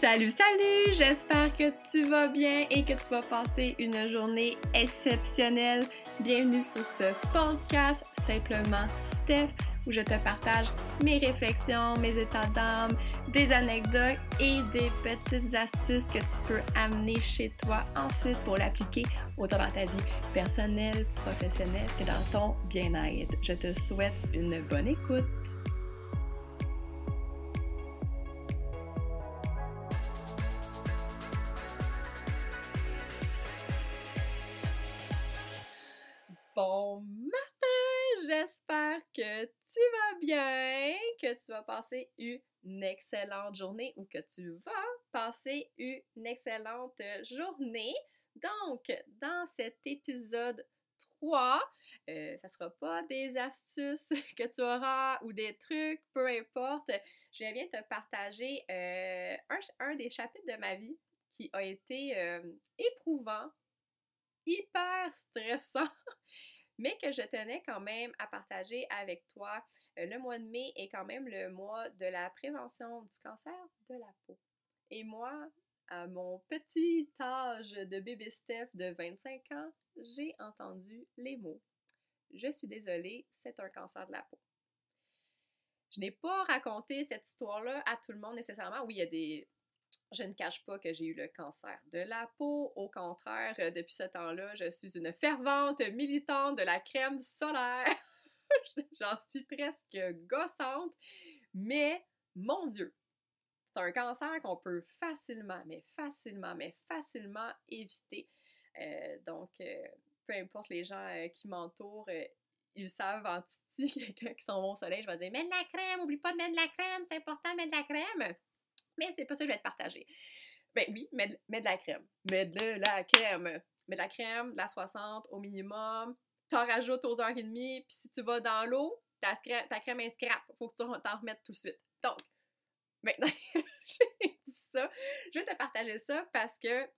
Salut, salut! J'espère que tu vas bien et que tu vas passer une journée exceptionnelle. Bienvenue sur ce podcast Simplement Steph où je te partage mes réflexions, mes états d'âme, des anecdotes et des petites astuces que tu peux amener chez toi ensuite pour l'appliquer autant dans ta vie personnelle, professionnelle que dans ton bien-être. Je te souhaite une bonne écoute. Excellente journée ou que tu vas passer une excellente journée. Donc, dans cet épisode 3, euh, ça sera pas des astuces que tu auras ou des trucs, peu importe. Je viens te partager euh, un, des chapitres de ma vie qui a été euh, éprouvant, hyper stressant mais que je tenais quand même à partager avec toi. Euh, le mois de mai est quand même le mois de la prévention du cancer de la peau. Et moi, à mon petit âge de bébé Steph de 25 ans, j'ai entendu les mots. Je suis désolée, c'est un cancer de la peau. Je n'ai pas raconté cette histoire-là à tout le monde nécessairement. Oui, il y a des je ne cache pas que j'ai eu le cancer de la peau. Au contraire, euh, depuis ce temps-là, je suis une fervente militante de la crème solaire. J'en suis presque gossante. Mais, mon Dieu, c'est un cancer qu'on peut facilement, mais facilement, mais facilement éviter. Euh, donc, euh, peu importe les gens qui m'entourent, ils savent en titi quand ils sont au soleil, je vais dire Mets de la crème, oublie pas de mettre de la crème, c'est important de mettre de la crème. Mais c'est pas ça que je vais te partager. Ben oui, mets de, la crème. Mets de la crème. Mets de la crème, de la 60 au minimum. T'en rajoutes aux heures et demie. Puis si tu vas dans l'eau, ta, ta, crème est scrap. Faut que tu t'en remettes tout de suite. Donc, maintenant, j'ai dit ça. Je vais te partager ça parce que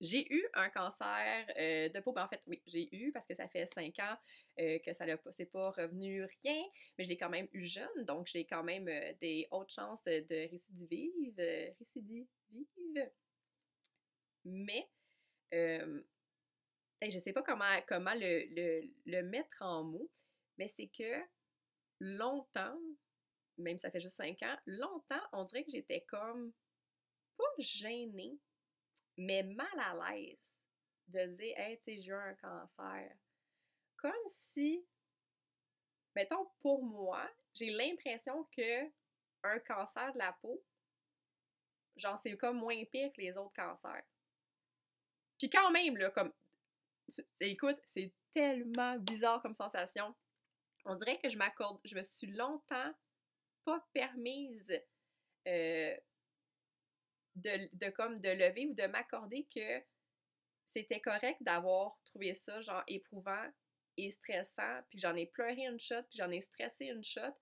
j'ai eu un cancer euh, de peau. Ben, en fait, oui, j'ai eu parce que ça fait cinq ans euh, que ça n'est pas revenu rien, mais je l'ai quand même eu jeune, donc j'ai quand même euh, des hautes chances de, de récidive. récidive. Mais je ne sais pas comment, comment le, le mettre en mots, mais c'est que longtemps, même ça fait juste cinq ans, longtemps, on dirait que j'étais comme pas gênée mais mal à l'aise de dire, hey, tu sais, j'ai un cancer. Comme si, mettons, pour moi, j'ai l'impression que un cancer de la peau, genre, c'est comme moins pire que les autres cancers. Puis quand même, là, comme, écoute, c'est tellement bizarre comme sensation. On dirait que je m'accorde, je me suis longtemps pas permise euh, de, comme de lever ou de m'accorder que c'était correct d'avoir trouvé ça genre éprouvant et stressant, puis j'en ai pleuré une shot, puis j'en ai stressé une shot.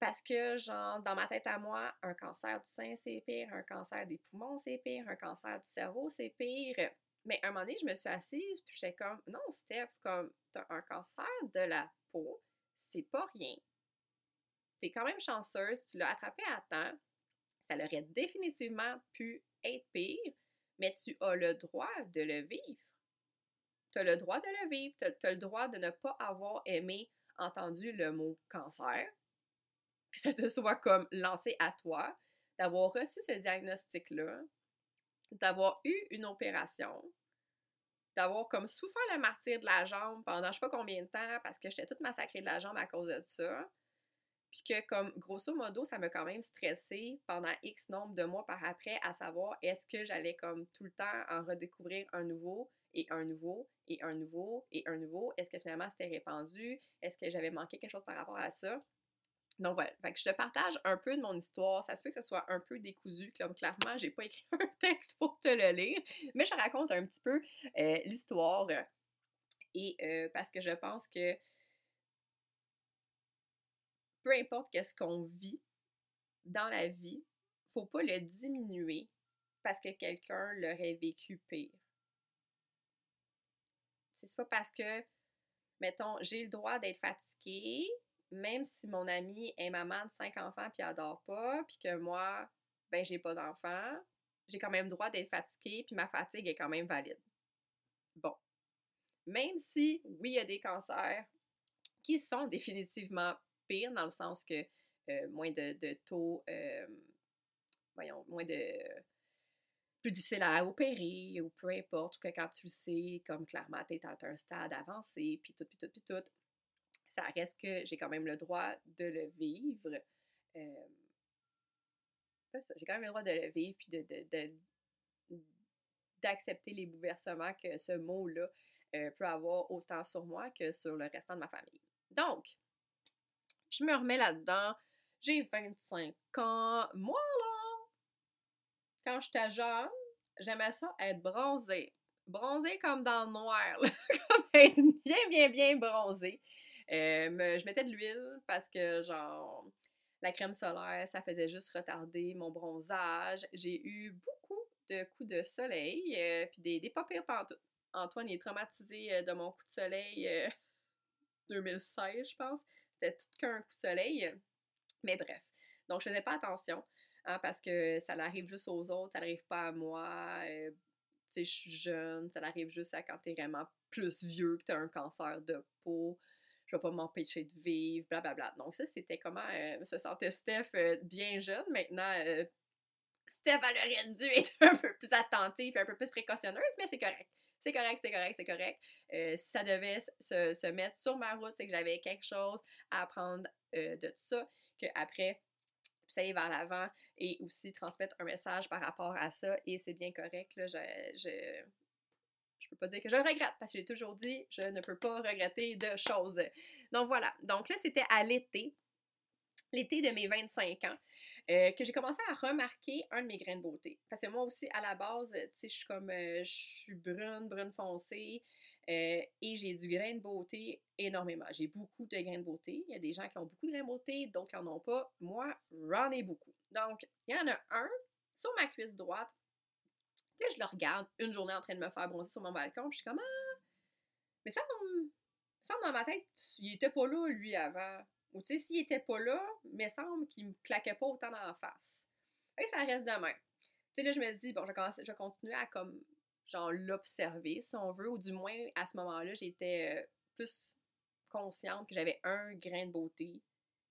Parce que, genre, dans ma tête à moi, un cancer du sein, c'est pire, un cancer des poumons, c'est pire, un cancer du cerveau, c'est pire. Mais un moment donné, je me suis assise, puis j'étais comme, non, Steph, comme, t'as un cancer de la peau, c'est pas rien. T'es quand même chanceuse, tu l'as attrapé à temps, ça aurait définitivement pu être pire, mais tu as le droit de le vivre. Tu le droit de le vivre, tu as, le droit de ne pas avoir aimé, entendu le mot cancer, que ça te soit comme lancé à toi, d'avoir reçu ce diagnostic-là, d'avoir eu une opération, d'avoir comme souffert le martyr de la jambe pendant je sais pas combien de temps parce que j'étais toute massacrée de la jambe à cause de ça. Puis que, comme, grosso modo, ça m'a quand même stressé pendant X nombre de mois par après, à savoir est-ce que j'allais, comme, tout le temps en redécouvrir un nouveau et un nouveau et un nouveau et un nouveau? Est-ce que finalement c'était répandu? Est-ce que j'avais manqué quelque chose par rapport à ça? Donc voilà, je te partage un peu de mon histoire. Ça se peut que ce soit un peu décousu, comme clairement, j'ai pas écrit un texte pour te le lire, mais je raconte un petit peu euh, l'histoire. Et euh, parce que je pense que peu importe qu'est-ce qu'on vit dans la vie, faut pas le diminuer parce que quelqu'un l'aurait vécu pire. C'est pas parce que, mettons, j'ai le droit d'être fatiguée, même si mon ami est maman de cinq enfants puis adore pas, puis que moi, ben j'ai pas d'enfant, j'ai quand même droit d'être fatiguée, puis ma fatigue est quand même valide. Bon. Même si, oui, il y a des cancers qui sont définitivement pires, dans le sens que euh, moins de, taux, euh, voyons, moins de plus difficile à opérer ou peu importe, ou que quand tu le sais, comme clairement tu es à un stade avancé, puis tout, puis tout, puis tout, ça reste que j'ai quand même le droit de le vivre. J'ai quand même le droit de le vivre, puis d'accepter les bouleversements que ce mot-là euh, peut avoir autant sur moi que sur le restant de ma famille. Donc, je me remets là-dedans. J'ai 25 ans. Moi, là, quand j'étais jeune, j'aimais ça être bronzée. Bronzée comme dans le noir, comme être bien, bien, bien bronzée. Euh, je mettais de l'huile parce que, genre, la crème solaire, ça faisait juste retarder mon bronzage. J'ai eu beaucoup de coups de soleil, euh, puis des, des pas Antoine est traumatisé euh, de mon coup de soleil 2016, je pense. C'était tout qu'un coup de soleil. Mais bref. Donc, je faisais pas attention hein, parce que ça l'arrive juste aux autres, ça n'arrive pas à moi. tu sais, je suis jeune, ça arrive juste à quand t'es vraiment plus vieux, que t'as un cancer de peau je vais pas m'empêcher de vivre, blablabla. Donc ça, c'était comment euh, se sentait Steph euh, bien jeune. Maintenant, euh, Steph, elle aurait dû être un peu plus attentive, un peu plus précautionneuse, mais c'est correct. C'est correct, c'est correct, c'est correct. si ça devait se, se, mettre sur ma route, c'est que j'avais quelque chose à apprendre de ça, qu'après, ça y vers l'avant et aussi transmettre un message par rapport à ça. Et c'est bien correct. Là, je peux pas dire que je regrette parce que j'ai toujours dit je ne peux pas regretter de choses. Donc voilà. Donc là, c'était à l'été, l'été de mes 25 ans, euh, que j'ai commencé à remarquer un de mes grains de beauté. Parce que moi aussi, à la base, tu sais, je suis comme, euh, je suis brune, brune foncée, euh, et j'ai du grain de beauté énormément. J'ai beaucoup de grains de beauté. Il y a des gens qui ont beaucoup de grains de beauté, d'autres qui n'en ont pas. Moi, j'en ai beaucoup. Donc, il y en a un sur ma cuisse droite là, je le regarde une journée en train de me faire bronzer sur mon balcon, je suis comme Ah! Mais ça, ça dans ma tête, il était pas là, lui, avant. Ou tu sais, s'il était pas là, me semble qu'il me claquait pas autant dans la face. Et ça reste de même. Tu sais, là, je me dis, bon, je, vais à comme, genre, l'observer, si on veut, ou du moins, à ce moment-là, j'étais euh, plus consciente que j'avais un grain de beauté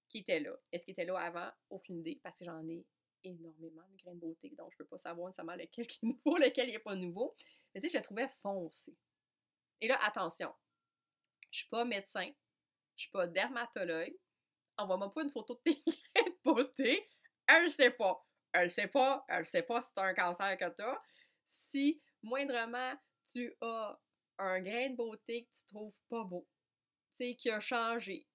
qui était là. Est-ce qu'il était là avant? Aucune idée, parce que j'en ai énormément de grains de beauté, donc je peux pas savoir nécessairement lequel qui est nouveau, lequel n'est pas nouveau. Mais tu sais, je le trouvais foncé. Et là, attention, je suis pas médecin, je suis pas dermatologue. Envoie-moi pas une photo de tes grains de beauté. Elle sait pas. Elle sait pas. Elle sait pas si as un cancer que t'as. Si moindrement tu as un grain de beauté que tu trouves pas beau, tu sais, qui a changé,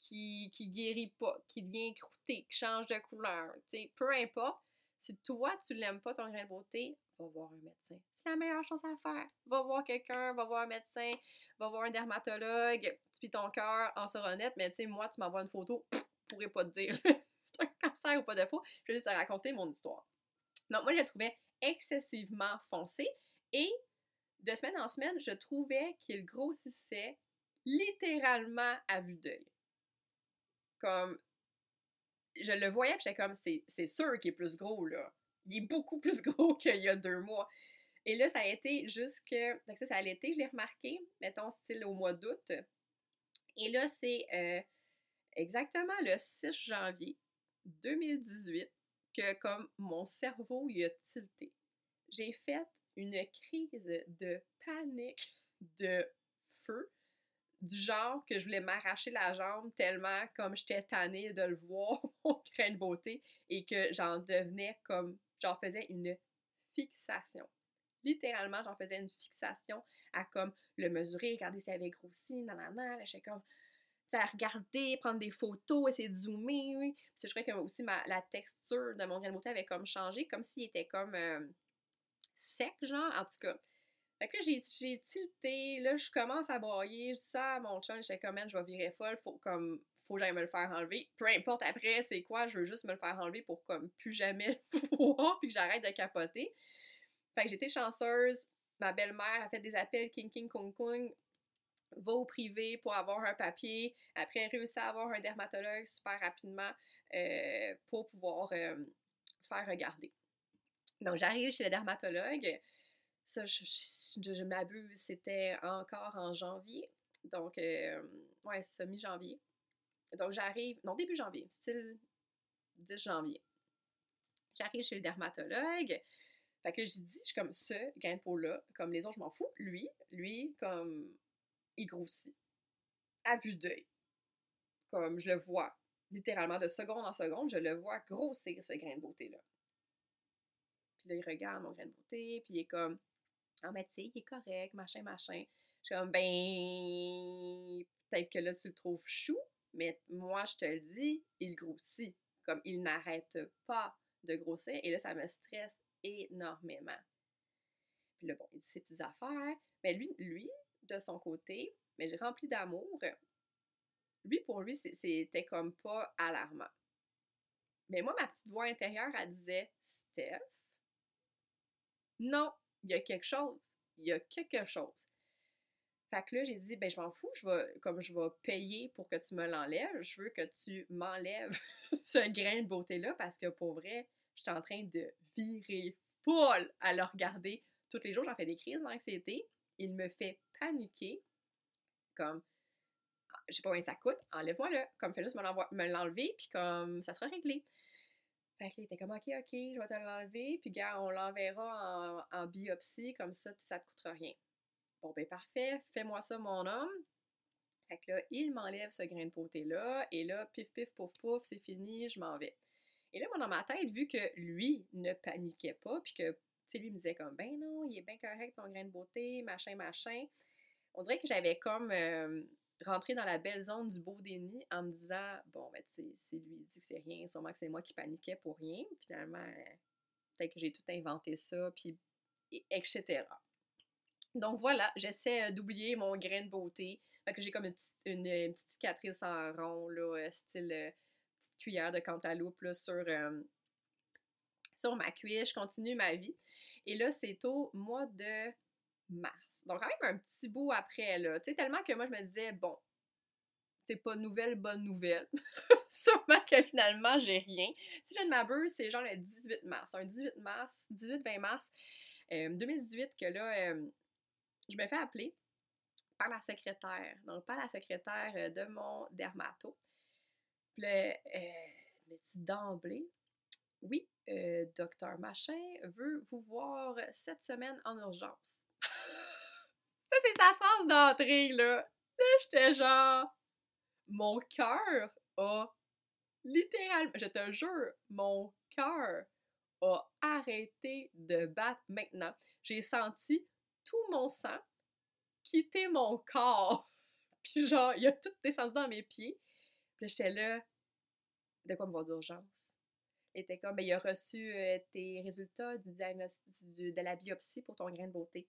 qui, qui guérit pas, qui devient croûté, qui change de couleur, tu peu importe, si toi tu l'aimes pas ton grain de beauté, va voir un médecin. C'est la meilleure chose à faire. Va voir quelqu'un, va voir un médecin, va voir un dermatologue, puis ton cœur en sera honnête, mais tu sais, moi, tu m'envoies une photo, je pourrais pas te dire c'est un cancer ou pas de peau, je vais juste te raconter mon histoire. Donc, moi, je le trouvais excessivement foncé et de semaine en semaine, je trouvais qu'il grossissait littéralement à vue d'œil. Comme, je le voyais, puis j'étais comme, c'est sûr qu'il est plus gros, là. Il est beaucoup plus gros qu'il y a deux mois. Et là, ça a été jusque. Donc, ça, c'est à l'été, je l'ai remarqué, mettons, style au mois d'août. Et là, c'est euh, exactement le 6 janvier 2018 que, comme mon cerveau, il a tilté. J'ai fait une crise de panique de feu du genre que je voulais m'arracher la jambe tellement comme j'étais tannée de le voir, mon grain de beauté, et que j'en devenais comme, j'en faisais une fixation. Littéralement, j'en faisais une fixation à comme le mesurer, regarder s'il avait grossi, nanana, là, j'étais comme, à regarder, prendre des photos, essayer de zoomer, oui. Puis je crois que aussi ma, la texture de mon grain de beauté avait comme changé, comme s'il était comme euh, sec, genre, en tout cas. Fait que j'ai tilté, là, je commence à broyer, ça mon chum, je comme, je vais virer folle, faut comme, faut que j'aille me le faire enlever. Peu importe après, c'est quoi, je veux juste me le faire enlever pour comme plus jamais le voir, puis que j'arrête de capoter. Fait que j'étais chanceuse, ma belle-mère a fait des appels king king kong kong, va au privé pour avoir un papier, après réussit à avoir un dermatologue super rapidement euh, pour pouvoir euh, faire regarder. Donc, j'arrive chez le dermatologue. Ça, je, je, m'abuse, c'était encore en janvier. Donc, euh, ouais, c'est mi-janvier. Donc, j'arrive, non, début janvier, style 10 janvier. J'arrive chez le dermatologue. Fait que je dis, je suis comme ce gain de peau-là, comme les autres, je m'en fous. Lui, lui, comme, il grossit. À vue d'œil. Comme je le vois, littéralement de seconde en seconde, je le vois grossir, ce grain de beauté-là. Puis là, il regarde mon grain de beauté, puis il est comme, ah, mais tu sais, il est correct, machin, machin. Je suis comme, ben, peut-être que là, tu le trouves chou, mais moi, je te le dis, il grossit. Comme, il n'arrête pas de grossir, et là, ça me stresse énormément. Puis là, bon, il dit ses petites affaires, mais lui, lui, de son côté, mais j'ai rempli d'amour. Lui, pour lui, c'était comme pas alarmant. Mais moi, ma petite voix intérieure, elle disait Steph, non, il y a quelque chose. Il y a quelque chose. Fait que là, j'ai dit, ben, je m'en fous, je vais, comme je vais payer pour que tu me l'enlèves, je veux que tu m'enlèves ce grain de beauté-là parce que pour vrai, je suis en train de virer folle à le regarder tous les jours. J'en fais des crises d'anxiété. Il me fait paniquer. Comme, je sais pas combien ça coûte, enlève-moi-le. Comme, fais juste me l'enlever, puis comme, ça sera réglé. Fait qu'il était comme, ok, ok, je vais te l'enlever, puis gars, on l'enverra en, biopsie, comme ça, ça te coûtera rien. Bon, ben parfait, fais-moi ça, mon homme. Fait que là, il m'enlève ce grain de beauté-là, et là, pif, pif, pouf, pouf, c'est fini, je m'en vais. Et là, moi, dans ma tête, vu que lui ne paniquait pas, puis que, tu lui me disait comme, ben non, il est bien correct, ton grain de beauté, machin, machin, on dirait que j'avais comme euh, rentré dans la belle zone du beau déni en me disant, bon, ben, tu sais, lui dit que c'est rien, sûrement que c'est moi qui paniquais pour rien. Finalement, euh, peut-être que j'ai tout inventé ça, puis etc. Donc voilà, j'essaie euh, d'oublier mon grain de beauté. Fait que j'ai comme une, petite cicatrice en rond, là, style cuillère de cantaloupe sur, euh, sur ma cuisse. Je continue ma vie. Et là, c'est au mois de mars. Donc, quand même un petit bout après, là. Tu sais, tellement que moi, je me disais, bon, c'est pas nouvelle, bonne nouvelle. Sûrement que finalement, j'ai rien. Si je ne m'abuse, c'est genre le 18 mars. Un 18 mars, 18-20 mars 2018 euh, que là, euh, je me fais appeler par la secrétaire. Donc, par la secrétaire de mon dermato. Puis là, euh, d'emblée, oui, euh, docteur Machin veut vous voir cette semaine en urgence. Ça, c'est sa phase d'entrée, là. Là, j'étais genre, mon cœur a littéralement, je te jure, mon cœur a arrêté de battre maintenant. J'ai senti tout mon sang quitter mon corps. Puis genre, il a tout descendu dans mes pieds. Puis j'étais là, de quoi me voir d'urgence? Il était comme, ben, il a reçu euh, tes résultats du diagnostic, de la biopsie pour ton grain de beauté.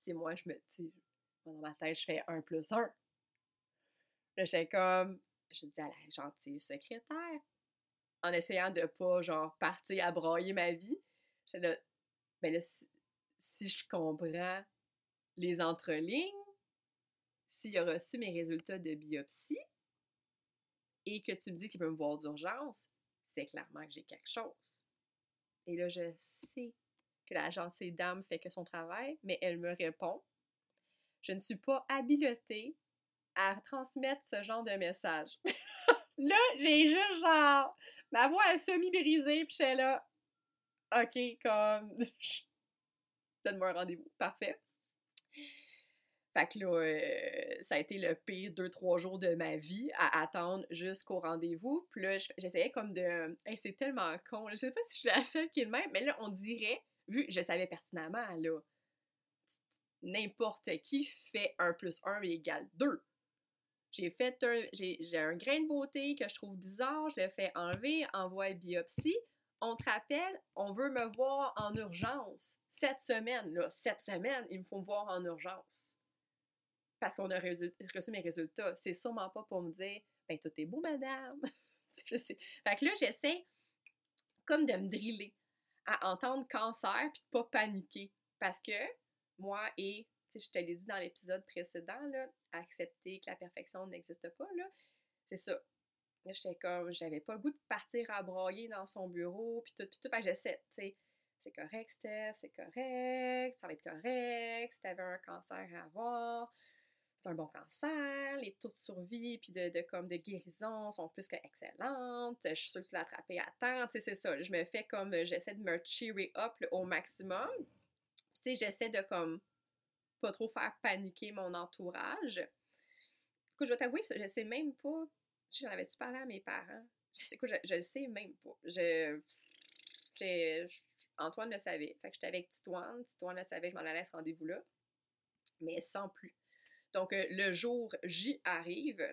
Puis moi, je me, dis, dans ma tête, je fais un plus un. Là, j'étais comme, je dis à la gentille secrétaire, en essayant de pas, genre, partir à broyer ma vie, j'étais là, ben là, si, si je comprends les entrelignes, s'il a reçu mes résultats de biopsie et que tu me dis qu'il veut me voir d'urgence, c'est clairement que j'ai quelque chose. Et là, je sais que la gentille dame fait que son travail, mais elle me répond Je ne suis pas habilotée à transmettre ce genre de message. là, j'ai juste genre ma voix est semi-brisée, puis j'étais là OK, comme donne-moi un rendez-vous. Parfait. Fait que là, euh, ça a été le pire deux, trois jours de ma vie à attendre jusqu'au rendez-vous. Puis là, j'essayais comme de. c'est tellement con. Je sais pas si je suis la seule qui est le même, mais là, on dirait, vu je savais pertinemment, là, n'importe qui fait 1 plus 1 égale 2. J'ai fait un. J'ai un grain de beauté que je trouve bizarre, je l'ai fait enlever, envoyer biopsie. On te rappelle, on veut me voir en urgence. Cette semaine, cette semaine, ils me font voir en urgence parce qu'on a reçu mes résultats. C'est sûrement pas pour me dire Ben, tout est beau, madame. je sais. Fait que là, j'essaie comme de me driller à entendre cancer puis de pas paniquer. Parce que moi et, tu je te l'ai dit dans l'épisode précédent, là, accepter que la perfection n'existe pas, là, c'est ça. j'étais comme, j'avais pas le goût de partir à broyer dans son bureau, puis tout, puis tout. J'essaie, tu sais, c'est correct, c'est correct, ça va être correct, si t'avais un cancer à avoir, c'est un bon cancer, les taux de survie puis de, comme de guérison sont plus que excellentes, je suis sûre que tu l'as attrapé à temps, c'est ça, je me fais comme, j'essaie de me cheery up au maximum, tu sais, j'essaie de comme pas trop faire paniquer mon entourage. Écoute, je vais t'avouer, je sais même pas, j'en avais-tu parlé à mes parents? Je sais quoi, je, je le sais même pas. Je, Antoine le savait. Fait que j'étais avec Titoine. Titoine le savait, je m'en allais à ce rendez-vous-là. Mais sans plus. Donc, euh, le jour J arrive.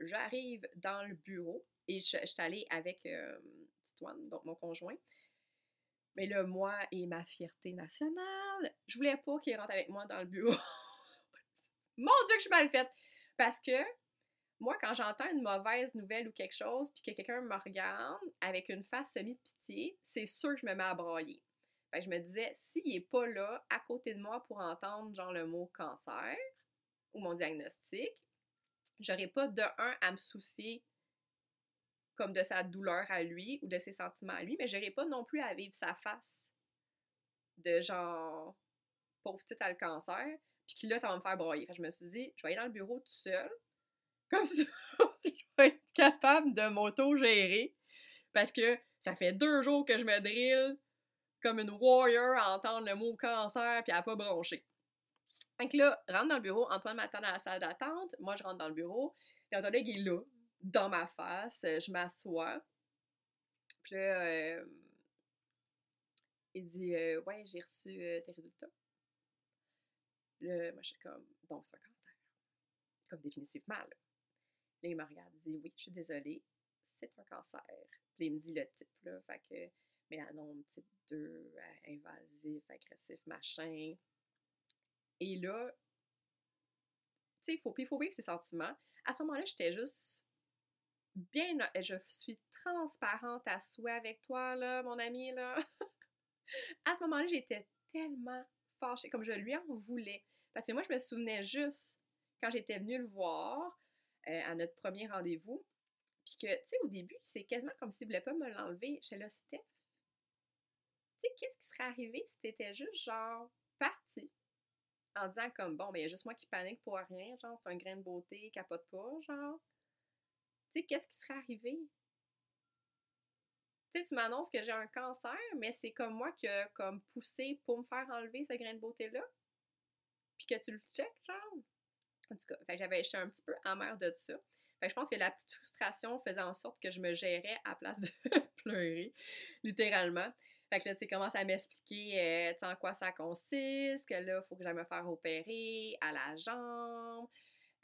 J'arrive dans le bureau et je, suis allée avec euh, donc mon conjoint. Mais là, moi et ma fierté nationale, je voulais pas qu'il rentre avec moi dans le bureau. Mon Dieu que je suis mal faite! Parce que moi, quand j'entends une mauvaise nouvelle ou quelque chose, puis que quelqu'un me regarde avec une face semi de pitié, c'est sûr que je me mets à brailler. je me disais, s'il n'est pas là, à côté de moi, pour entendre genre le mot cancer ou mon diagnostic, j'aurais pas de un à me soucier comme de sa douleur à lui ou de ses sentiments à lui, mais j'aurais pas non plus à vivre sa face de genre pauvre petite à le cancer, puis que là, ça va me faire broyer. je me suis dit, je vais aller dans le bureau tout seul, comme ça, je vais être capable de m'auto-gérer. Parce que ça fait deux jours que je me drille comme une warrior à entendre le mot cancer puis à pas broncher. Donc là, rentre dans le bureau, Antoine m'attend dans la salle d'attente, moi je rentre dans le bureau, puis Antoine il est là, dans ma face, je m'assois. Puis là, euh, il dit euh, Ouais, j'ai reçu euh, tes résultats. Là, moi je suis comme Donc c'est un cancer. Comme définitivement, là. Là, il me regarde, il dit Oui, je suis désolée, c'est un cancer. Puis il me dit le type, là. Fait que mélanome type 2, euh, invasif, agressif, machin. Et là, tu sais, il faut, faut vivre ses sentiments. À ce moment-là, j'étais juste bien. Je suis transparente à souhait avec toi, là, mon ami, là. à ce moment-là, j'étais tellement fâchée, comme je lui en voulais. Parce que moi, je me souvenais juste quand j'étais venue le voir, euh, à notre premier rendez-vous. Puis que, tu sais, au début, c'est quasiment comme s'il voulait pas me l'enlever. J'étais là, Steph. Tu sais, qu'est-ce qui serait arrivé si t'étais juste, genre, en disant comme, bon, ben, il y a juste moi qui panique pour rien, genre, c'est un grain de beauté, capote pas, genre. Tu sais, qu'est-ce qui serait arrivé? Tu sais, tu m'annonces que j'ai un cancer, mais c'est comme moi qui a comme poussé pour me faire enlever ce grain de beauté-là. Puis que tu le checkes, genre. En tout cas, j'avais, j'étais un petit peu amère de ça. Fait je pense que la petite frustration faisait en sorte que je me gérais à place de pleurer, littéralement. Fait que là, tu sais, commence à m'expliquer, euh, en quoi ça consiste, que là, il faut que j'aille me faire opérer à la jambe.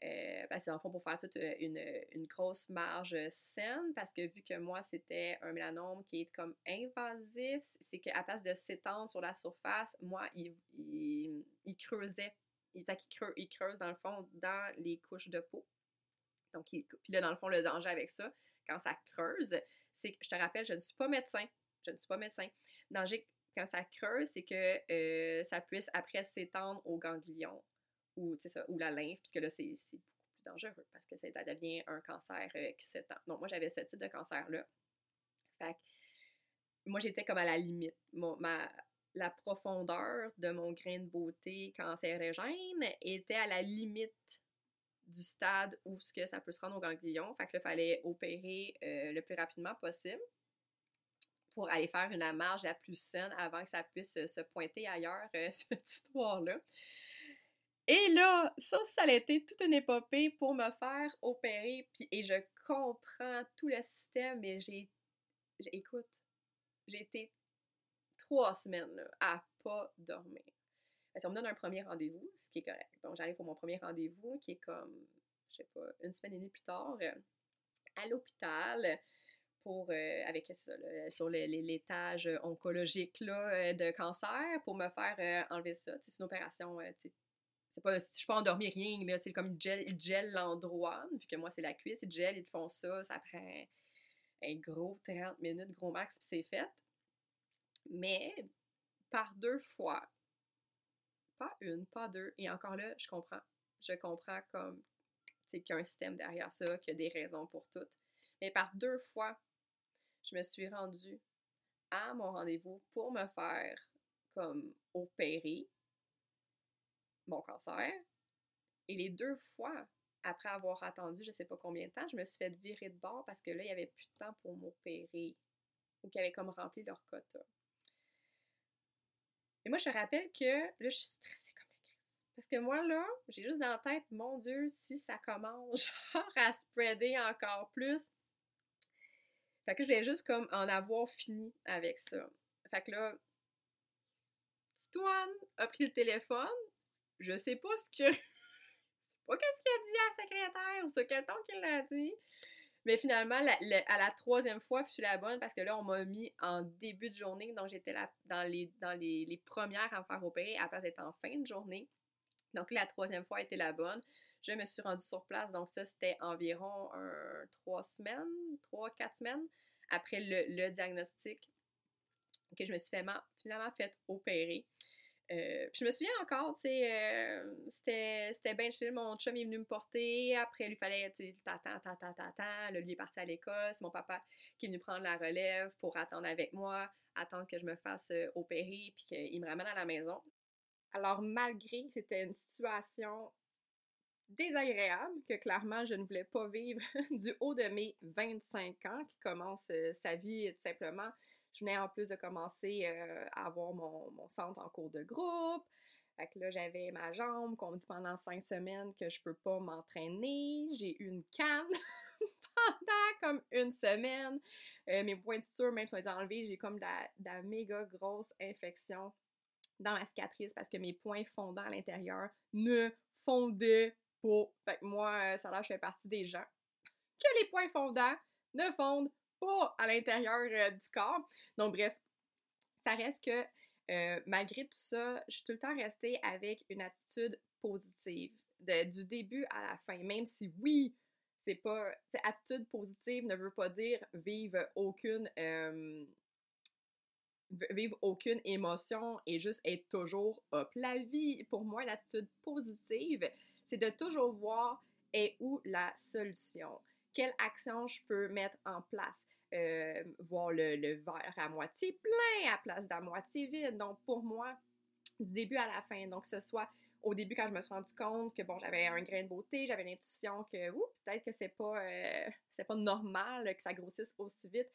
Euh, parce que, fond, pour faire toute euh, une, une, grosse marge saine, parce que vu que moi, c'était un mélanome qui est comme invasif, c'est qu'à place de s'étendre sur la surface, moi, il, il, il creusait il, creuse, il, creuse, dans le fond dans les couches de peau. Donc, puis là, dans le fond, le danger avec ça, quand ça creuse, c'est que, je te rappelle, je ne suis pas médecin. Je ne suis pas médecin. Danger, quand ça creuse, c'est que euh, ça puisse après s'étendre au ganglion ou, ça, ou la lymphe, puisque là, c'est beaucoup plus dangereux parce que ça devient un cancer euh, qui s'étend. Donc, moi, j'avais ce type de cancer-là. Fait moi, j'étais comme à la limite. ma, la profondeur de mon grain de beauté cancérogène était à la limite du stade où ce que ça peut se rendre au ganglion. Fait que là, il fallait opérer euh, le plus rapidement possible pour aller faire une marge la plus saine avant que ça puisse se pointer ailleurs, euh, cette histoire-là. Et là, ça, ça a été toute une épopée pour me faire opérer. Puis, et je comprends tout le système, mais j'ai. Écoute, j'ai été trois semaines là, à pas dormir. Parce qu'on me donne un premier rendez-vous, ce qui est correct. Donc, j'arrive pour mon premier rendez-vous, qui est comme, je sais pas, une semaine et demie plus tard, euh, à l'hôpital, euh, avec ça, sur l'étage oncologique là, euh, de cancer, pour me faire enlever ça. C'est une opération, c'est pas, je suis pas endormie, rien, là, c'est comme ils gèlent, gel l'endroit, vu que moi c'est la cuisse, ils gèlent, ils te font ça, ça prend un gros 30 minutes, gros max, puis c'est fait. Mais par deux fois, pas une, pas deux, et encore là, je comprends. Je comprends comme qu'il y a un système derrière ça, qu'il y a des raisons pour toutes. Mais par deux fois, je me suis rendue à mon rendez-vous pour me faire comme opérer mon cancer. Et les deux fois, après avoir attendu je sais pas combien de temps, je me suis fait virer de bord parce que là, il n'y avait plus de temps pour m'opérer ou qu'ils avaient comme rempli leur quota. Et moi, je rappelle que là, je suis stressée comme la crise. Parce que moi, là, j'ai juste dans la tête, mon Dieu, si ça commence genre à spreader encore plus. Fait que je voulais juste comme en avoir fini avec ça. Fait que là, Toine a pris le téléphone. Je sais pas ce que. pas qu'est-ce qu'il a dit à la secrétaire ou ce quel ton qu'il a dit. Mais finalement, à la troisième fois, je suis la bonne parce que là, on m'a mis en début de journée. Donc, j'étais dans, les, dans les, premières à me faire opérer à la place d'être en fin de journée. Donc, la troisième fois était la bonne. Je me suis rendue sur place. Donc, ça, c'était environ trois semaines, trois, quatre semaines après le, diagnostic que je me suis finalement fait opérer. Euh, je me souviens encore, tu sais, euh, c'était bien chill. Mon chum est venu me porter. Après, il lui fallait, tu sais, t'attends. Là, lui est parti à l'école. C'est mon papa qui est venu prendre la relève pour attendre avec moi, attendre que je me fasse euh, opérer, puis qu'il me ramène à la maison. Alors, malgré que c'était une situation désagréable, que clairement je ne voulais pas vivre du haut de mes 25 ans, qui commence sa vie tout simplement je venais en plus de commencer euh, à avoir mon, centre en cours de groupe. Fait que là, j'avais ma jambe qu'on me dit pendant cinq semaines que je peux pas m'entraîner. J'ai eu une canne pendant comme une semaine. Euh, mes points de suture, même, sont enlevés. J'ai comme de la, méga grosse infection dans ma cicatrice parce que mes points fondants à l'intérieur ne fondaient Fait que moi, euh, ça a l'air je fais partie des gens que les points fondants ne fondent pas à l'intérieur euh, du corps. Donc, bref, ça reste que euh, malgré tout ça, je suis tout le temps restée avec une attitude positive du début à la fin. Même si, oui, c'est pas. Attitude positive ne veut pas dire vivre aucune. Vivre aucune émotion et juste être toujours up. La vie, pour moi, l'attitude positive, c'est de toujours voir est où la solution. Quelle action je peux mettre en place? Euh, voir le, verre à moitié plein à place d'à moitié vide. Donc, pour moi, du début à la fin, donc ce soit au début quand je me suis rendu compte que bon j'avais un grain de beauté, j'avais l'intuition que peut-être que c'est pas euh, c'est pas normal que ça grossisse aussi vite.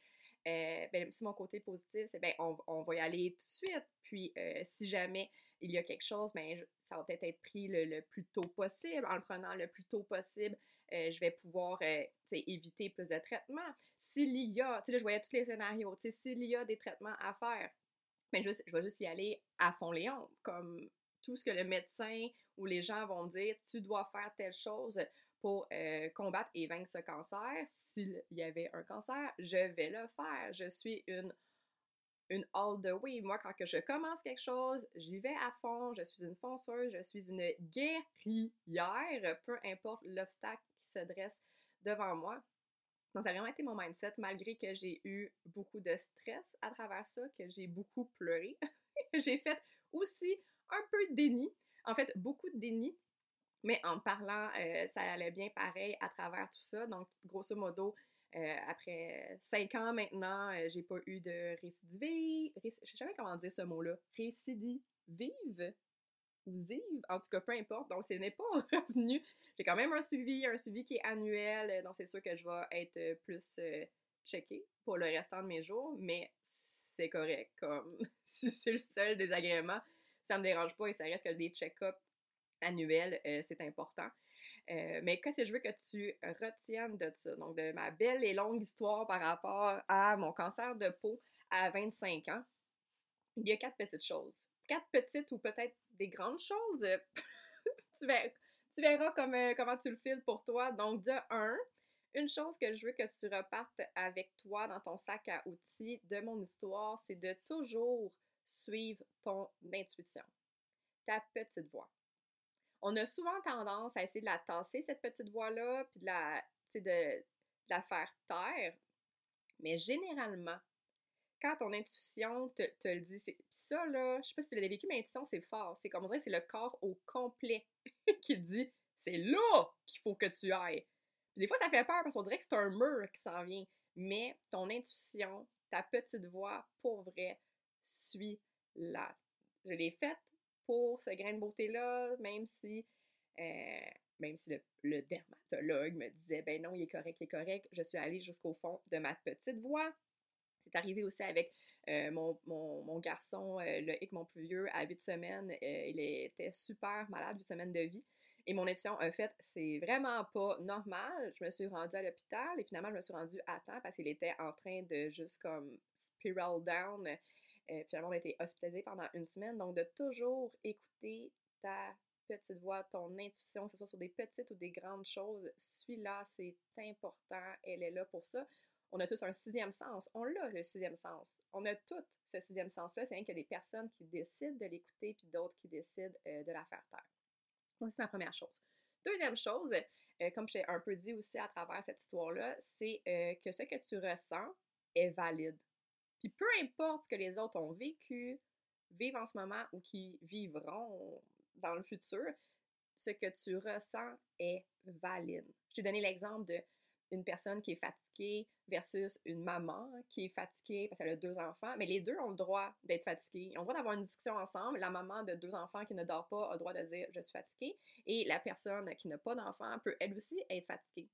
Euh, ben, si mon côté positif, c'est ben on, on, va y aller tout de suite. Puis si jamais il y a quelque chose, ben ça va peut-être être pris le, plus tôt possible. En le prenant le plus tôt possible, euh, je vais pouvoir euh, éviter plus de traitements. S'il y a, tu je voyais tous les scénarios, s'il y a des traitements à faire, ben, je, je vais juste y aller à fond léon, comme tout ce que le médecin ou les gens vont dire, tu dois faire telle chose pour euh, combattre et vaincre ce cancer. S'il y avait un cancer, je vais le faire. Je suis une une all the way. Moi, quand je commence quelque chose, j'y vais à fond, je suis une fonceuse, je suis une guerrière, peu importe l'obstacle qui se dresse devant moi. Donc, ça a vraiment été mon mindset, malgré que j'ai eu beaucoup de stress à travers ça, que j'ai beaucoup pleuré. j'ai fait aussi un peu de déni, en fait, beaucoup de déni, mais en parlant, euh, ça allait bien pareil à travers tout ça. Donc, grosso modo, euh, après cinq ans maintenant, euh, j'ai pas eu de récidive. je sais jamais comment dire ce mot-là. Récidive ou zive, en tout cas, peu importe. Donc, ce n'est pas revenu. J'ai quand même un suivi, un suivi qui est annuel, euh, donc c'est sûr que je vais être plus checké pour le restant de mes jours, mais c'est correct. Comme si c'est le seul désagrément, ça me dérange pas et ça reste que des check-ups annuels, c'est important. Euh, mais qu'est-ce que je veux que tu retiennes de ça? Donc, de ma belle et longue histoire par rapport à mon cancer de peau à 25 ans, il y a quatre petites choses. Quatre petites ou peut-être des grandes choses? tu, verras, euh, comment tu le files pour toi. Donc, de un, une chose que je veux que tu repartes avec toi dans ton sac à outils de mon histoire, c'est de toujours suivre ton intuition, ta petite voix on a souvent tendance à essayer de la tasser, cette petite voix-là, puis de la, de, la faire taire. Mais généralement, quand ton intuition te, le dit, c'est ça là, je sais pas si tu l'as vécu, mais l'intuition c'est fort. C'est comme on dirait c'est le corps au complet qui dit c'est là qu'il faut que tu ailles. des fois, ça fait peur parce qu'on dirait que c'est un mur qui s'en vient. Mais ton intuition, ta petite voix, pour vrai, suis-la. Je l'ai faite pour ce grain de beauté-là, même si, euh, même si le, dermatologue me disait, ben non, il est correct, il est correct, je suis allée jusqu'au fond de ma petite voix. C'est arrivé aussi avec euh, mon, mon, garçon, euh, le hic, mon plus vieux, à 8 semaines. il était super malade, 8 semaines de vie. Et mon intuition a fait, c'est vraiment pas normal. Je me suis rendue à l'hôpital et finalement, je me suis rendue à temps parce qu'il était en train de juste comme spiral down. Euh, finalement, on a été hospitalisé pendant une semaine. Donc, de toujours écouter ta petite voix, ton intuition, que ce soit sur des petites ou des grandes choses, suis-là, c'est important. Elle est là pour ça. On a tous un sixième sens. On l'a, le sixième sens. On a tout ce sixième sens-là. C'est rien qu'il y a des personnes qui décident de l'écouter puis d'autres qui décident euh, de la faire taire c'est ma première chose. Deuxième chose, euh, comme j'ai un peu dit aussi à travers cette histoire-là, c'est euh, que ce que tu ressens est valide. Peu importe ce que les autres ont vécu, vivent en ce moment ou qui vivront dans le futur, ce que tu ressens est valide. Je t'ai donné l'exemple de une personne qui est fatiguée versus une maman qui est fatiguée parce qu'elle a deux enfants, mais les deux ont le droit d'être fatigués. Ils ont le droit d'avoir une discussion ensemble. La maman de deux enfants qui ne dort pas a le droit de dire je suis fatiguée et la personne qui n'a pas d'enfant peut elle aussi être fatiguée.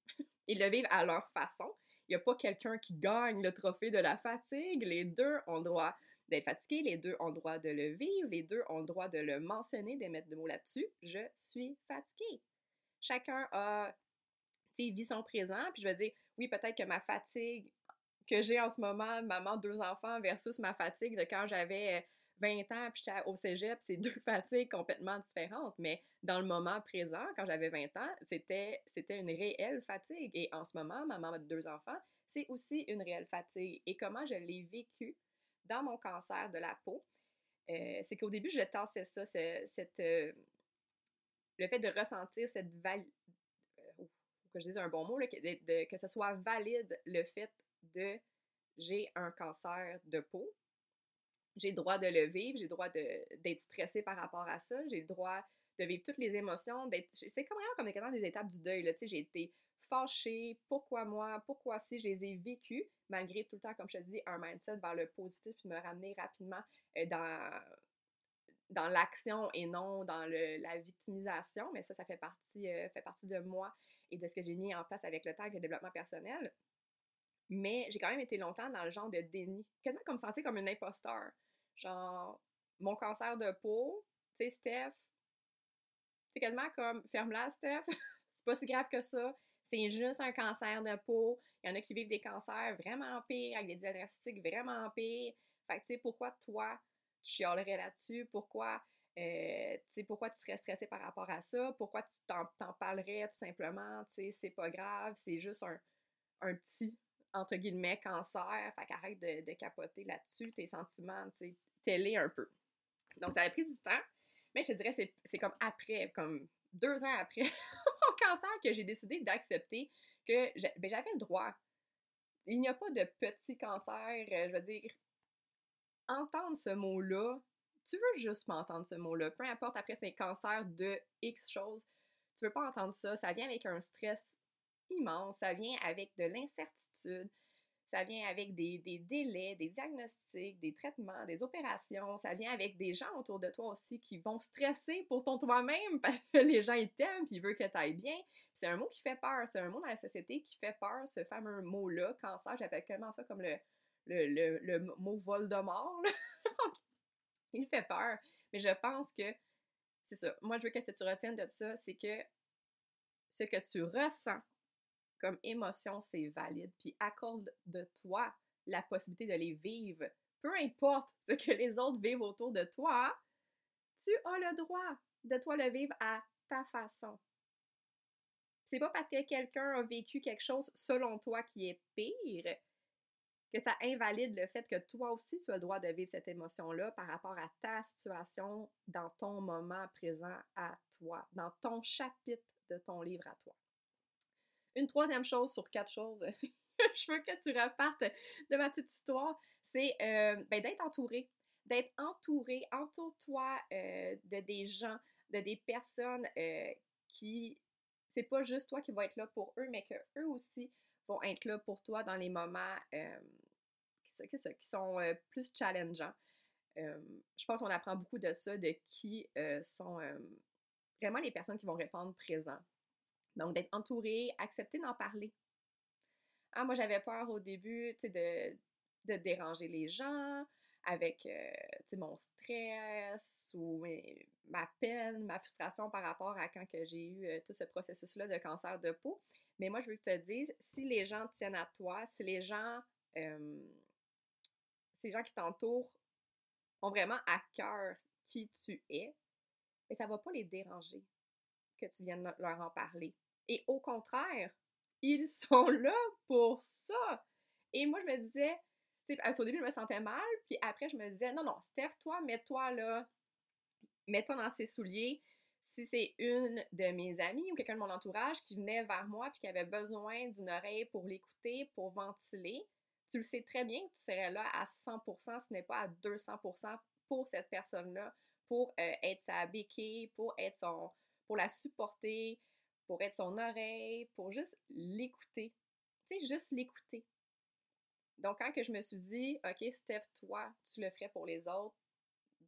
Ils le vivent à leur façon. Il n'y a pas quelqu'un qui gagne le trophée de la fatigue. Les deux ont droit d'être fatigués, les deux ont droit de le vivre, les deux ont droit de le mentionner, de mettre des mots là-dessus. Je suis fatiguée. Chacun a vit son présent. Puis je vais dire, oui, peut-être que ma fatigue que j'ai en ce moment, maman, deux enfants, versus ma fatigue de quand j'avais 20 euh, ans puis j'étais au cégep, c'est deux fatigues complètement différentes. Mais dans le moment présent, quand j'avais 20 ans, c'était, une réelle fatigue. Et en ce moment, maman de deux enfants, c'est aussi une réelle fatigue. Et comment je l'ai vécu dans mon cancer de la peau, euh, c'est qu'au début, je tassais ça, cette, euh, le fait de ressentir cette, val que je dise un bon mot, que, que ce soit valide le fait de j'ai un cancer de peau, j'ai le droit de le vivre, j'ai le droit d'être stressé par rapport à ça, j'ai le droit de vivre toutes les émotions. C'est comme vraiment comme des étapes du deuil, là, j'ai été fâchée, pourquoi moi, pourquoi si, je les ai vécues, malgré tout le temps, comme je te dis, un mindset vers le positif, puis me ramener rapidement euh, dans, dans l'action et non dans le, la victimisation, mais ça, ça fait partie, euh, fait partie de moi et de ce que j'ai mis en place avec le temps, avec le développement personnel. Mais j'ai quand même été longtemps dans le genre de déni, quasiment comme sentir comme une imposteur. Genre, mon cancer de peau, tu sais, Steph, c'est quasiment comme, ferme-la, Steph, c'est pas si grave que ça, c'est juste un cancer de peau. Il y en a qui vivent des cancers vraiment pires, avec des diagnostics vraiment pires. Fait que, tu sais, pourquoi toi, tu chialerais là-dessus? Pourquoi euh, pourquoi tu serais stressé par rapport à ça? Pourquoi tu t'en parlerais tout simplement? C'est pas grave, c'est juste un, un, petit, entre guillemets, cancer. Fait qu'arrête de, de, capoter là-dessus, tes sentiments, t'es un peu. Donc, ça a pris du temps, mais je te dirais, c'est comme après, comme deux ans après mon cancer, que j'ai décidé d'accepter que ben, j'avais le droit. Il n'y a pas de petit cancer, euh, je veux dire, entendre ce mot-là, tu veux juste m'entendre ce mot-là. Peu importe après c'est un cancer de X choses, tu veux pas entendre ça. Ça vient avec un stress immense, ça vient avec de l'incertitude, ça vient avec des, délais, des diagnostics, des traitements, des opérations, ça vient avec des gens autour de toi aussi qui vont stresser pour ton toi-même parce que les gens ils t'aiment puis ils veulent que tu ailles bien. C'est un mot qui fait peur, c'est un mot dans la société qui fait peur, ce fameux mot-là, cancer, j'appelle comment ça comme le, le, le, le mot Voldemort. il fait peur. Mais je pense que c'est ça. Moi, je veux que tu retiennes de ça, c'est que ce que tu ressens comme émotion, c'est valide. Puis accorde de toi la possibilité de les vivre. Peu importe ce que les autres vivent autour de toi, tu as le droit de toi le vivre à ta façon. C'est pas parce que quelqu'un a vécu quelque chose selon toi qui est pire que ça invalide le fait que toi aussi tu as le droit de vivre cette émotion-là par rapport à ta situation dans ton moment présent à toi, dans ton chapitre de ton livre à toi. Une troisième chose sur quatre choses, je veux que tu repartes de ma petite histoire, c'est euh, ben, d'être entouré. D'être entouré, entoure-toi euh, de des gens, de des personnes euh, qui c'est pas juste toi qui vas être là pour eux, mais que eux aussi vont être là pour toi dans les moments qui, sont plus challengeants. Je pense qu'on apprend beaucoup de ça, de qui sont vraiment les personnes qui vont répondre présent. Donc, d'être entouré, accepter d'en parler. Ah, moi, j'avais peur au début, de, de déranger les gens, avec euh, mon stress ou ma peine, ma frustration par rapport à quand j'ai eu euh, tout ce processus-là de cancer de peau. Mais moi, je veux que tu te dises, si les gens tiennent à toi, si les gens, ces gens qui t'entourent ont vraiment à cœur qui tu es, et ça ne va pas les déranger que tu viennes leur en parler. Et au contraire, ils sont là pour ça. Et moi, je me disais, au début, je me sentais mal, puis après, je me disais, non, non, Steph, toi, mets-toi là, mets-toi dans ses souliers. Si c'est une de mes amies ou quelqu'un de mon entourage qui venait vers moi puis qui avait besoin d'une oreille pour l'écouter, pour ventiler, tu le sais très bien que tu serais là à 100%, ce n'est pas à 200% pour cette personne-là, pour euh, être sa béquille, pour être son, pour la supporter, pour être son oreille, pour juste l'écouter. Tu sais, juste l'écouter. Donc, quand que je me suis dit, OK, Steph, toi, tu le ferais pour les autres,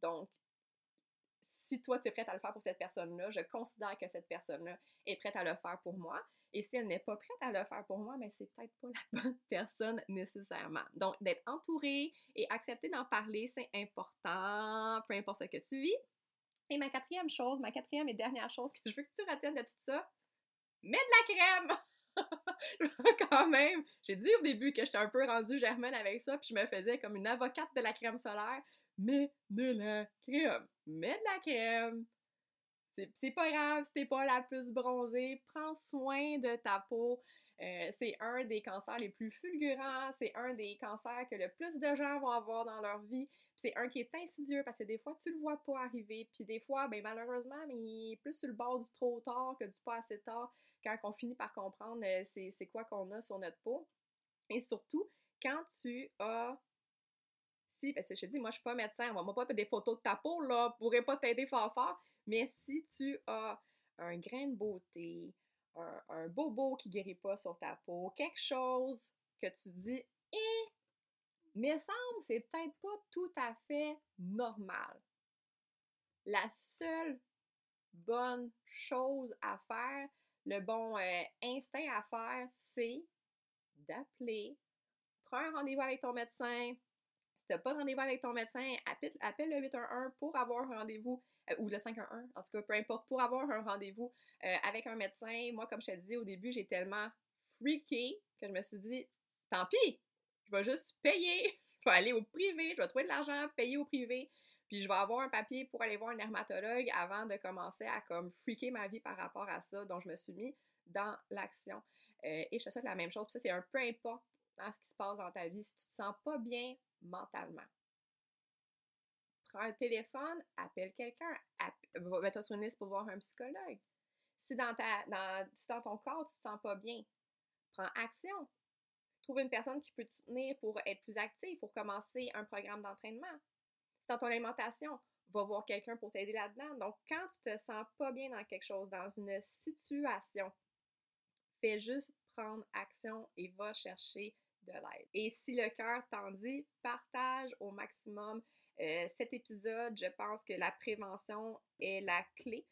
donc, si toi, tu es prête à le faire pour cette personne-là, je considère que cette personne-là est prête à le faire pour moi. Et si elle n'est pas prête à le faire pour moi, mais c'est peut-être pas la bonne personne nécessairement. Donc, d'être entourée et accepter d'en parler, c'est important, peu importe ce que tu vis. Et ma quatrième chose, ma quatrième et dernière chose que je veux que tu retiennes de tout ça, mets de la crème! quand même, j'ai dit au début que j'étais un peu rendue germaine avec ça, puis je me faisais comme une avocate de la crème solaire. Mets de la crème! Mets de la crème! C'est pas grave si t'es pas la plus bronzée, prends soin de ta peau. Euh, c'est un des cancers les plus fulgurants, c'est un des cancers que le plus de gens vont avoir dans leur vie. C'est un qui est insidieux parce que des fois tu le vois pas arriver, puis des fois, ben malheureusement, mais plus sur le bord du trop tard que du pas assez tard quand on finit par comprendre euh, c'est quoi qu'on a sur notre peau. Et surtout, quand tu as si, parce que je te dis, moi, je suis pas médecin, on va pas faire des photos de ta peau, là, pourrait pas t'aider fort fort, mais si tu as un grain de beauté, un, un bobo qui guérit pas sur ta peau, quelque chose que tu dis, mais semble, c'est peut-être pas tout à fait normal. La seule bonne chose à faire, le bon euh, instinct à faire, c'est d'appeler, prends un rendez-vous avec ton médecin. Si tu n'as pas de rendez-vous avec ton médecin, appelle, le 811 pour avoir un rendez-vous, euh, ou le 511, en tout cas, peu importe, pour avoir un rendez-vous euh, avec un médecin. Moi, comme je te disais au début, j'ai tellement freaké que je me suis dit, tant pis, je vais juste payer, je vais aller au privé, je vais trouver de l'argent, payer au privé. Puis je vais avoir un papier pour aller voir un dermatologue avant de commencer à comme freaker ma vie par rapport à ça. Donc je me suis mis dans l'action. Euh, et je te souhaite la même chose. Puis ça, c'est un peu importe ce qui se passe dans ta vie. Si tu te sens pas bien mentalement, prends le téléphone, appelle quelqu'un, mets-toi sur une liste pour voir un psychologue. Si dans, ta, si dans ton corps, tu te sens pas bien, prends action. Trouve une personne qui peut te soutenir pour être plus active, pour commencer un programme d'entraînement dans ton alimentation, va voir quelqu'un pour t'aider là-dedans. Donc, quand tu te sens pas bien dans quelque chose, dans une situation, fais juste prendre action et va chercher de l'aide. Et si le cœur t'en dit, partage au maximum euh, cet épisode. Je pense que la prévention est la clé.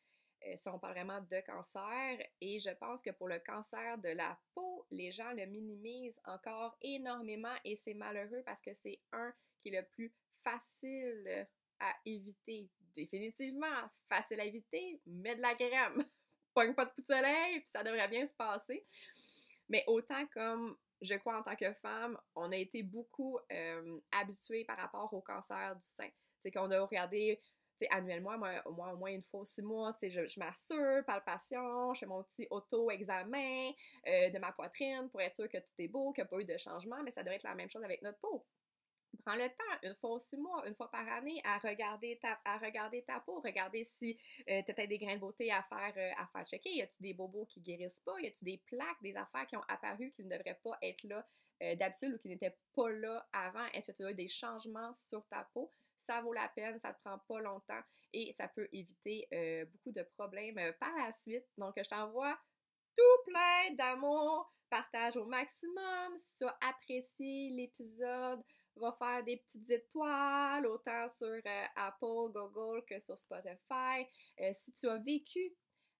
Euh, si on parle vraiment de cancer, et je pense que pour le cancer de la peau, les gens le minimisent encore énormément et c'est malheureux parce que c'est un qui est le plus facile à éviter. Définitivement, facile à éviter, mets de la crème. Pogne pas de coup de soleil, puis ça devrait bien se passer. Mais autant comme je crois en tant que femme, on a été beaucoup euh, habitués par rapport au cancer du sein. C'est qu'on a regardé annuellement, moi, au moins une fois six mois, je, je m'assure, palpation, je fais mon petit auto-examen euh, de ma poitrine pour être sûr que tout est beau, qu'il n'y a pas eu de changement, mais ça devrait être la même chose avec notre peau prends le temps, une fois au six mois, une fois par année, à regarder ta, à regarder ta peau, regarder si euh, tu as peut-être des grains de beauté à faire, euh, à faire checker. Y a-tu des bobos qui guérissent pas? Y a-tu des plaques, des affaires qui ont apparu qui ne devraient pas être là d'habitude ou qui n'étaient pas là avant? Est-ce que tu as eu des changements sur ta peau? Ça vaut la peine, ça te prend pas longtemps et ça peut éviter beaucoup de problèmes par la suite. Donc, je t'envoie tout plein d'amour, partage au maximum. Si tu as apprécié l'épisode, va faire des petites étoiles, autant sur euh, Apple, Google que sur Spotify. Euh, si tu as vécu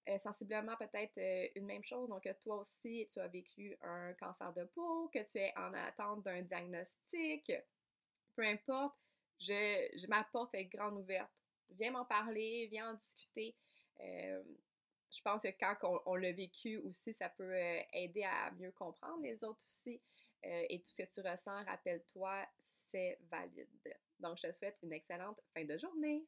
euh, sensiblement peut-être une même chose, donc que toi aussi, tu as vécu un cancer de peau, que tu es en attente d'un diagnostic, peu importe, je, je ma porte est grande ouverte. Viens m'en parler, viens en discuter. je pense que quand on, on l'a vécu aussi, ça peut aider à mieux comprendre les autres aussi. et tout ce que tu ressens, rappelle-toi, c'est valide. Donc, je te souhaite une excellente fin de journée.